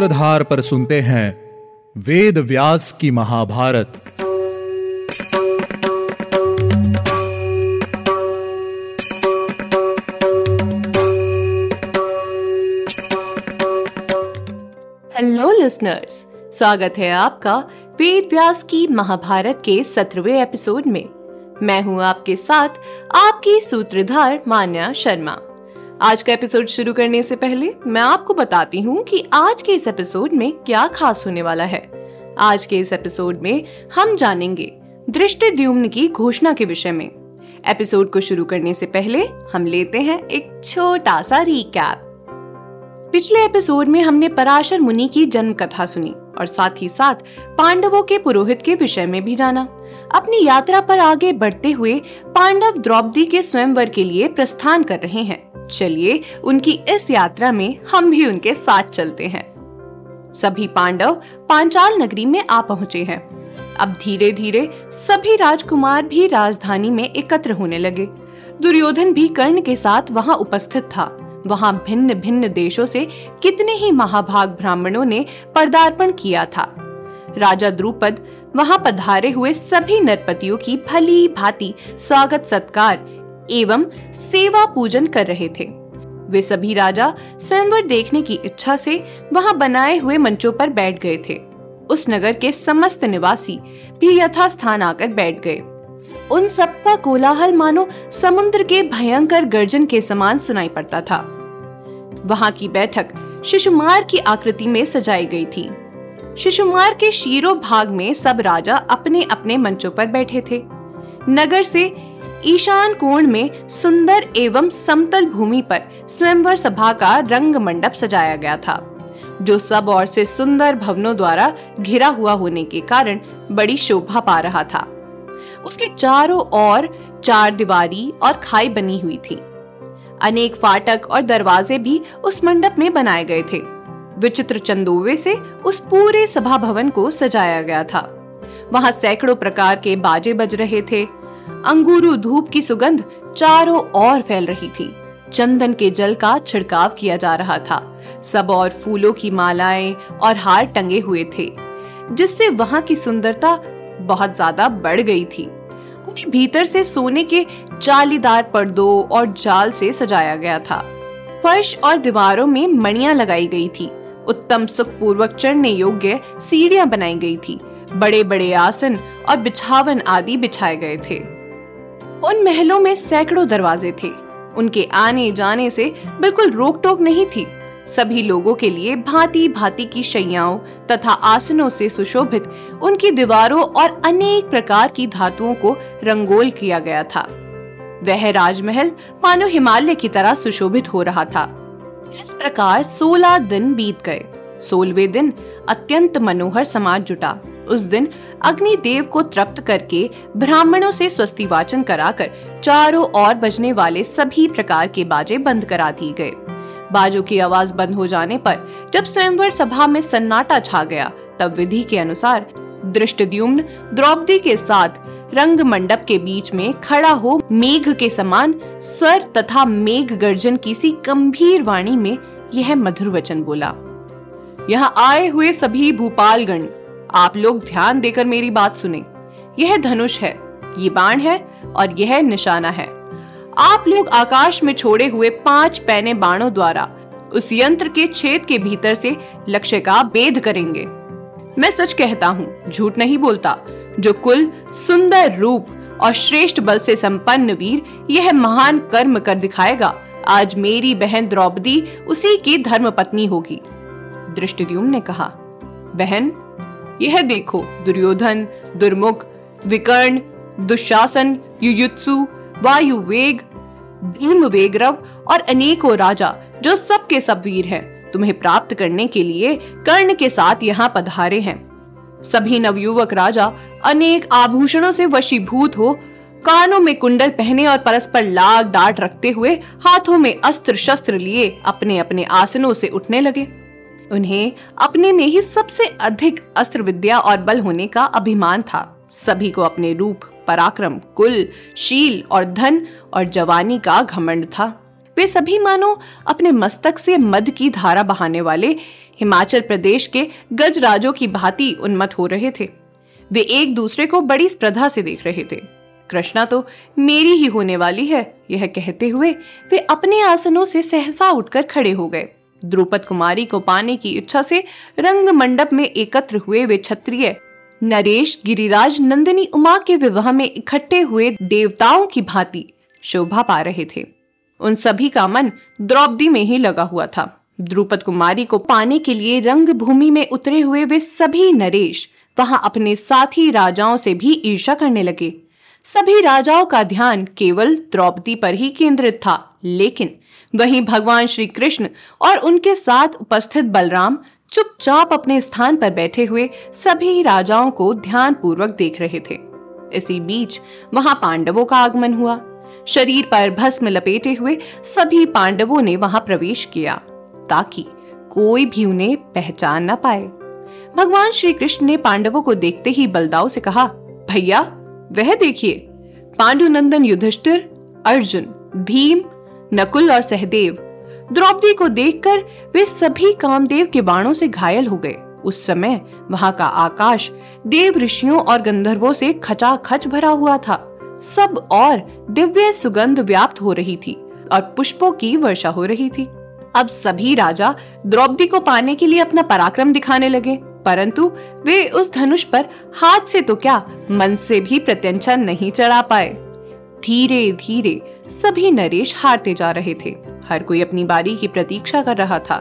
सूत्रधार पर सुनते हैं वेद व्यास की महाभारत। हेलो लिसनर्स स्वागत है आपका वेद व्यास की महाभारत के सत्रहवें एपिसोड में। मैं हूँ आपके साथ आपकी सूत्रधार मान्या शर्मा। आज का एपिसोड शुरू करने से पहले मैं आपको बताती हूँ कि आज के इस एपिसोड में क्या खास होने वाला है। आज के इस एपिसोड में हम जानेंगे दृष्टि द्युम्न की घोषणा के विषय में। एपिसोड को शुरू करने से पहले हम लेते हैं एक छोटा सा रिकैप पिछले एपिसोड में हमने पराशर मुनि की जन्म कथा सुनी और साथ ही साथ पांडवों के पुरोहित के विषय में भी जाना। अपनी यात्रा पर आगे बढ़ते हुए पांडव द्रौपदी के स्वयंवर के लिए प्रस्थान कर रहे हैं। चलिए उनकी इस यात्रा में हम भी उनके साथ चलते हैं। सभी पांडव पांचाल नगरी में आ पहुँचे हैं। अब धीरे धीरे सभी राजकुमार भी राजधानी में एकत्र होने लगे। दुर्योधन भी कर्ण के साथ वहाँ उपस्थित था। वहाँ भिन्न भिन्न देशों से कितने ही महाभाग ब्राह्मणों ने पदार्पण किया था। राजा द्रुपद वहाँ पधारे हुए सभी नरपतियों की भली भांति स्वागत सत्कार एवं सेवा पूजन कर रहे थे। वे सभी राजा स्वयंवर देखने की इच्छा से वहाँ बनाए हुए मंचों पर बैठ गए थे। उस नगर के समस्त निवासी भी यथास्थान आकर बैठ गए। उन सबका कोलाहल मानो समुद्र के भयंकर गर्जन के समान सुनाई पड़ता था। वहाँ की बैठक शिशुमार की आकृति में सजाई गई थी। शिशुमार के शीरो भाग में सब राजा अपने अपने मंचों पर बैठे थे। नगर से ईशान कोण में सुंदर एवं समतल भूमि पर स्वयंवर सभा का रंग मंडप सजाया गया था, जो सब ओर से सुंदर भवनों द्वारा घिरा हुआ होने के कारण बड़ी शोभा पा रहा था। उसके चारों ओर चार दीवारी और खाई बनी हुई थी। अनेक फाटक और दरवाजे भी उस मंडप में बनाए गए थे। विचित्र चंदोवे से उस पूरे सभा भवन को सजाया गया था। वहाँ सैकड़ों प्रकार के बाजे बज रहे थे। अंगूरू धूप की सुगंध चारों ओर फैल रही थी। चंदन के जल का छिड़काव किया जा रहा था। सब और फूलों की मालाएँ और हार टंगे हुए थे, जिससे वहाँ की सुंदरता बहुत ज़्यादा बढ़ गई थी। उन्हें भीतर से सोने के जालीदार पर्दों और जाल से सजाया गया था। फर्श और दीवारों में मणियाँ लगाई गई थी। उत्तम सुख पूर्वक चढ़ने योग्य सीढ़ियाँ बनाई गई थी। बड़े बड़े आसन और बिछावन आदि बिछाए गए थे। उन महलों में सैकड़ों दरवाजे थे। उनके आने जाने से बिल्कुल रोक टोक नहीं थी। सभी लोगों के लिए भांति भांति की शैयाओं तथा आसनों से सुशोभित उनकी दीवारों और अनेक प्रकार की धातुओं को रंगोल किया गया था। वह राजमहल मानो हिमालय की तरह सुशोभित हो रहा था। इस प्रकार सोलह दिन बीत गए। सोलवे दिन अत्यंत मनोहर समाज जुटा। उस दिन अग्नि देव को तृप्त करके ब्राह्मणों से स्वस्ति वाचन कराकर चारों ओर बजने वाले सभी प्रकार के बाजे बंद करा दिए गए। बाजों की आवाज़ बंद हो जाने पर जब स्वयंवर सभा में सन्नाटा छा गया, तब विधि के अनुसार दृष्टद्युम्न द्रौपदी के साथ रंग मंडप के बीच में खड़ा हो मेघ के समान स्वर तथा मेघ गर्जन की सी गंभीर वाणी में यह मधुर वचन बोला। यहाँ आए हुए सभी भूपालगण, आप लोग ध्यान देकर मेरी बात सुने। यह धनुष है, ये बाण है और यह निशाना है। आप लोग आकाश में छोड़े हुए पाँच पैने बाणों द्वारा उस यंत्र के छेद के भीतर से लक्ष्य का भेद करेंगे। मैं सच कहता हूँ, झूठ नहीं बोलता, जो कुल सुंदर रूप और श्रेष्ठ बल से संपन्न वीर यह महान कर्म कर दिखाएगा, आज मेरी बहन द्रौपदी उसी की धर्म पत्नी होगी। दृष्टिद्युम ने कहा, बहन, यह देखो, दुर्योधन, दुर्मुख, विकर्ण, दुशासन, युयुत्सु, वायु वेग, भीम वेगरव और अनेकों राजा, जो सबके सब वीर हैं, तुम्हें प्राप्त करने के लिए कर्ण के साथ यहाँ पधारे हैं। सभी नवयुवक राजा अनेक आभूषणों से वशीभूत हो, कानों में कुंडल पहने और परस्पर लाग डाट रखते हुए हाथों में अस्त्र शस्त्र लिए अपने अपने आसनों से उठने लगे। उन्हें अपने में ही सबसे अधिक अस्त्र विद्या और बल होने का अभिमान था। सभी को अपने रूप, पराक्रम, कुल, शील और धन और जवानी का घमंड था। वे सभी मानो अपने मस्तक से मद की धारा बहाने वाले हिमाचल प्रदेश के गजराजों की भांति उन्मत हो रहे थे। वे एक दूसरे को बड़ी स्प्रधा से देख रहे थे। कृष्णा तो मेरी ही होने वाली है, यह कहते हुए वे अपने आसनों से सहसा उठकर खड़े हो गए। द्रुपद कुमारी को पाने की इच्छा से रंग मंडप में एकत्र हुए वे क्षत्रिय, नरेश, गिरिराज, नंदिनी, उमा के विवाह में इकट्ठे हुए देवताओं की भांति शोभा पा रहे थे। उन सभी का मन द्रौपदी में ही लगा हुआ था। द्रुपद कुमारी को पाने के लिए रंग भूमि में उतरे हुए वे सभी नरेश वहाँ अपने साथी राजाओं से भी ईर्षा करने लगे। सभी राजाओं का ध्यान केवल द्रौपदी पर ही केंद्रित था, लेकिन वहीं भगवान श्री कृष्ण और उनके साथ उपस्थित बलराम चुपचाप अपने स्थान पर बैठे हुए सभी राजाओं को ध्यान पूर्वक देख रहे थे। इसी बीच वहाँ पांडवों का आगमन हुआ। शरीर पर भस्म लपेटे हुए सभी पांडवों ने वहाँ प्रवेश किया ताकि कोई भी उन्हें पहचान न पाए। भगवान श्री कृष्ण ने पांडवों को देखते ही बलदाव से कहा, भैया, वह देखिए, पांडुनंदन युधिष्ठिर, अर्जुन, भीम नकुल और सहदेव। द्रौपदी को देखकर वे सभी कामदेव के बाणों से घायल हो गए। उस समय वहाँ का आकाश देव ऋषियों और गंधर्वों से खचाखच भरा हुआ था। सब और दिव्य सुगंध व्याप्त हो रही थी और पुष्पों की वर्षा हो रही थी। अब सभी राजा द्रौपदी को पाने के लिए अपना पराक्रम दिखाने लगे। परंतु वे उस धनुष पर हाथ से तो क्या मन से भी प्रत्यंचा नहीं चढ़ा पाए। धीरे धीरे सभी नरेश हारते जा रहे थे। हर कोई अपनी बारी की प्रतीक्षा कर रहा था।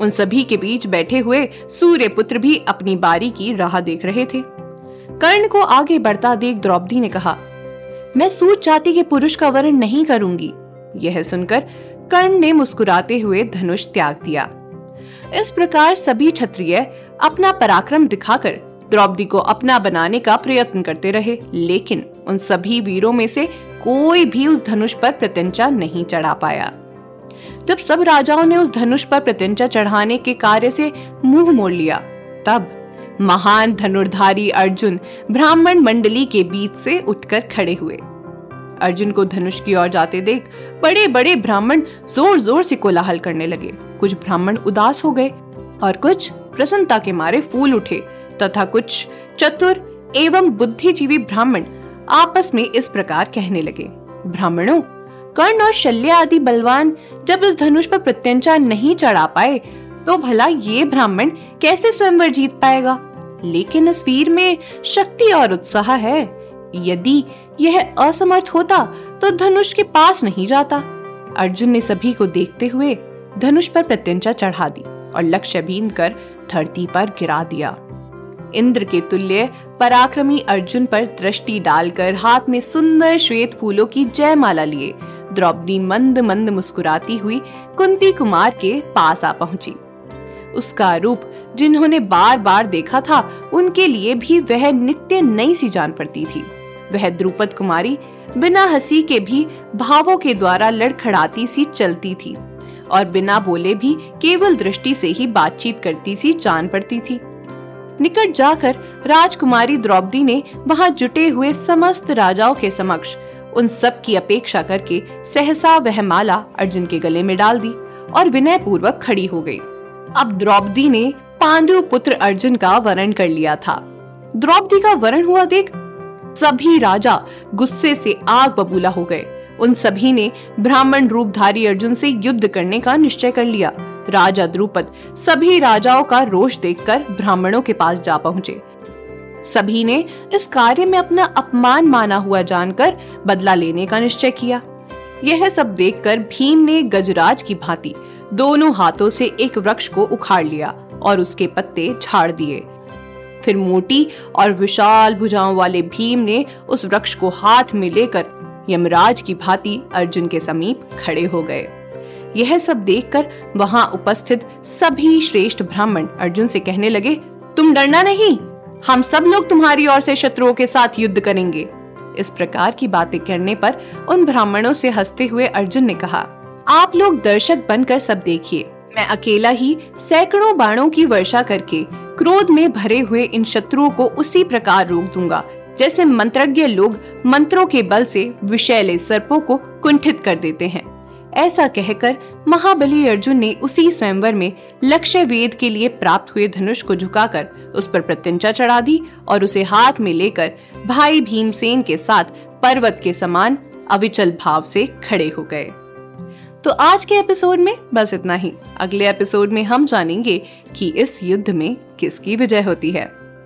उन सभी के बीच बैठे हुए सूर्य पुत्र भी अपनी बारी की राह देख रहे थे। कर्ण को आगे बढ़ता देख द्रौपदी ने कहा, मैं सूत जाति के पुरुष का वर्ण नहीं करूँगी। यह सुनकर कर्ण ने मुस्कुराते हुए धनुष त्याग दिया। इस प्रकार सभी क्षत्रिय अपना पराक्रम दिखाकर द्रौपदी को अपना बनाने का प्रयत्न करते रहे, लेकिन उन सभी वीरों में से कोई भी उस धनुष पर प्रत्यंचा नहीं चढ़ा पाया। जब सब राजाओं ने उस धनुष पर प्रत्यंचा चढ़ाने के कार्य से मुँह मोड़ लिया, तब महान धनुर्धारी अर्जुन ब्राह्मण मंडली के बीच से उठकर खड़े हुए। अर्जुन को धनुष की ओर जाते देख बड़े बड़े ब्राह्मण ज़ोर ज़ोर से कोलाहल करने लगे। कुछ ब्राह्मण उदास हो गए और कुछ प्रसन्नता के मारे फूल उठे तथा कुछ चतुर एवं बुद्धिजीवी ब्राह्मण आपस में इस प्रकार कहने लगे, ब्राह्मणों, कर्ण और शल्य आदि बलवान जब इस धनुष पर प्रत्यंचा नहीं चढ़ा पाए तो भला ये ब्राह्मण कैसे स्वयंवर जीत पाएगा? लेकिन इस वीर में शक्ति और उत्साह है। यदि यह असमर्थ होता तो धनुष के पास नहीं जाता। अर्जुन ने सभी को देखते हुए धनुष पर प्रत्यंचा चढ़ा दी और लक्ष्य बीन कर धरती पर गिरा दिया। इंद्र के तुल्य पराक्रमी अर्जुन पर दृष्टि डालकर हाथ में सुंदर श्वेत फूलों की जयमाला लिए। द्रौपदी मंद मंद मुस्कुराती हुई कुंती कुमार के पास आ पहुँची। उसका रूप जिन्होंने बार बार देखा था, उनके लिए भी वह नित्य नई सी जान पड़ती थी। वह द्रुपद कुमारी बिना हँसी के भी भावों के द्वारा लड़खड़ाती सी चलती थी और बिना बोले भी केवल दृष्टि से ही बातचीत करती सी, जान पड़ती थी। निकट जाकर राजकुमारी द्रौपदी ने वहाँ जुटे हुए समस्त राजाओं के समक्ष उन सब की अपेक्षा करके सहसा वह माला अर्जुन के गले में डाल दी और विनय पूर्वक खड़ी हो गई। अब द्रौपदी ने पांडु पुत्र अर्जुन का वरण कर लिया था। द्रौपदी का वरण हुआ देख, सभी राजा गुस्से से आग बबूला हो गए। उन सभी ने ब्राह्मण रूपधारी अर्जुन से युद्ध करने का निश्चय कर लिया। राजा द्रुपद सभी राजाओं का रोष देखकर ब्राह्मणों के पास जा पहुँचे। सभी ने इस कार्य में अपना अपमान माना हुआ जानकर बदला लेने का निश्चय किया। यह सब देखकर भीम ने गजराज की भांति दोनों हाथों से एक वृक्ष को उखाड़ लिया और उसके पत्ते झाड़ दिए। फिर मोटी और विशाल भुजाओं वाले भीम ने उस वृक्ष को हाथ में लेकर यमराज की भांति अर्जुन के समीप खड़े हो गए। यह सब देखकर वहाँ उपस्थित सभी श्रेष्ठ ब्राह्मण अर्जुन से कहने लगे, तुम डरना नहीं, हम सब लोग तुम्हारी ओर से शत्रुओं के साथ युद्ध करेंगे। इस प्रकार की बातें करने पर उन ब्राह्मणों से हँसते हुए अर्जुन ने कहा, आप लोग दर्शक बनकर सब देखिए, मैं अकेला ही सैकड़ों बाणों की वर्षा करके क्रोध में भरे हुए इन शत्रुओं को उसी प्रकार रोक दूँगा। जैसे मंत्रज्ञ लोग मंत्रों के बल से विषैले सर्पों को कुंठित कर देते हैं। ऐसा कहकर महाबली अर्जुन ने उसी स्वयंवर में लक्ष्य वेद के लिए प्राप्त हुए धनुष को झुकाकर उस पर प्रत्यंचा चढ़ा दी और उसे हाथ में लेकर भाई भीमसेन के साथ पर्वत के समान अविचल भाव से खड़े हो गए। तो आज के एपिसोड में बस इतना ही। अगले एपिसोड में हम जानेंगे कि इस युद्ध में किसकी विजय होती है।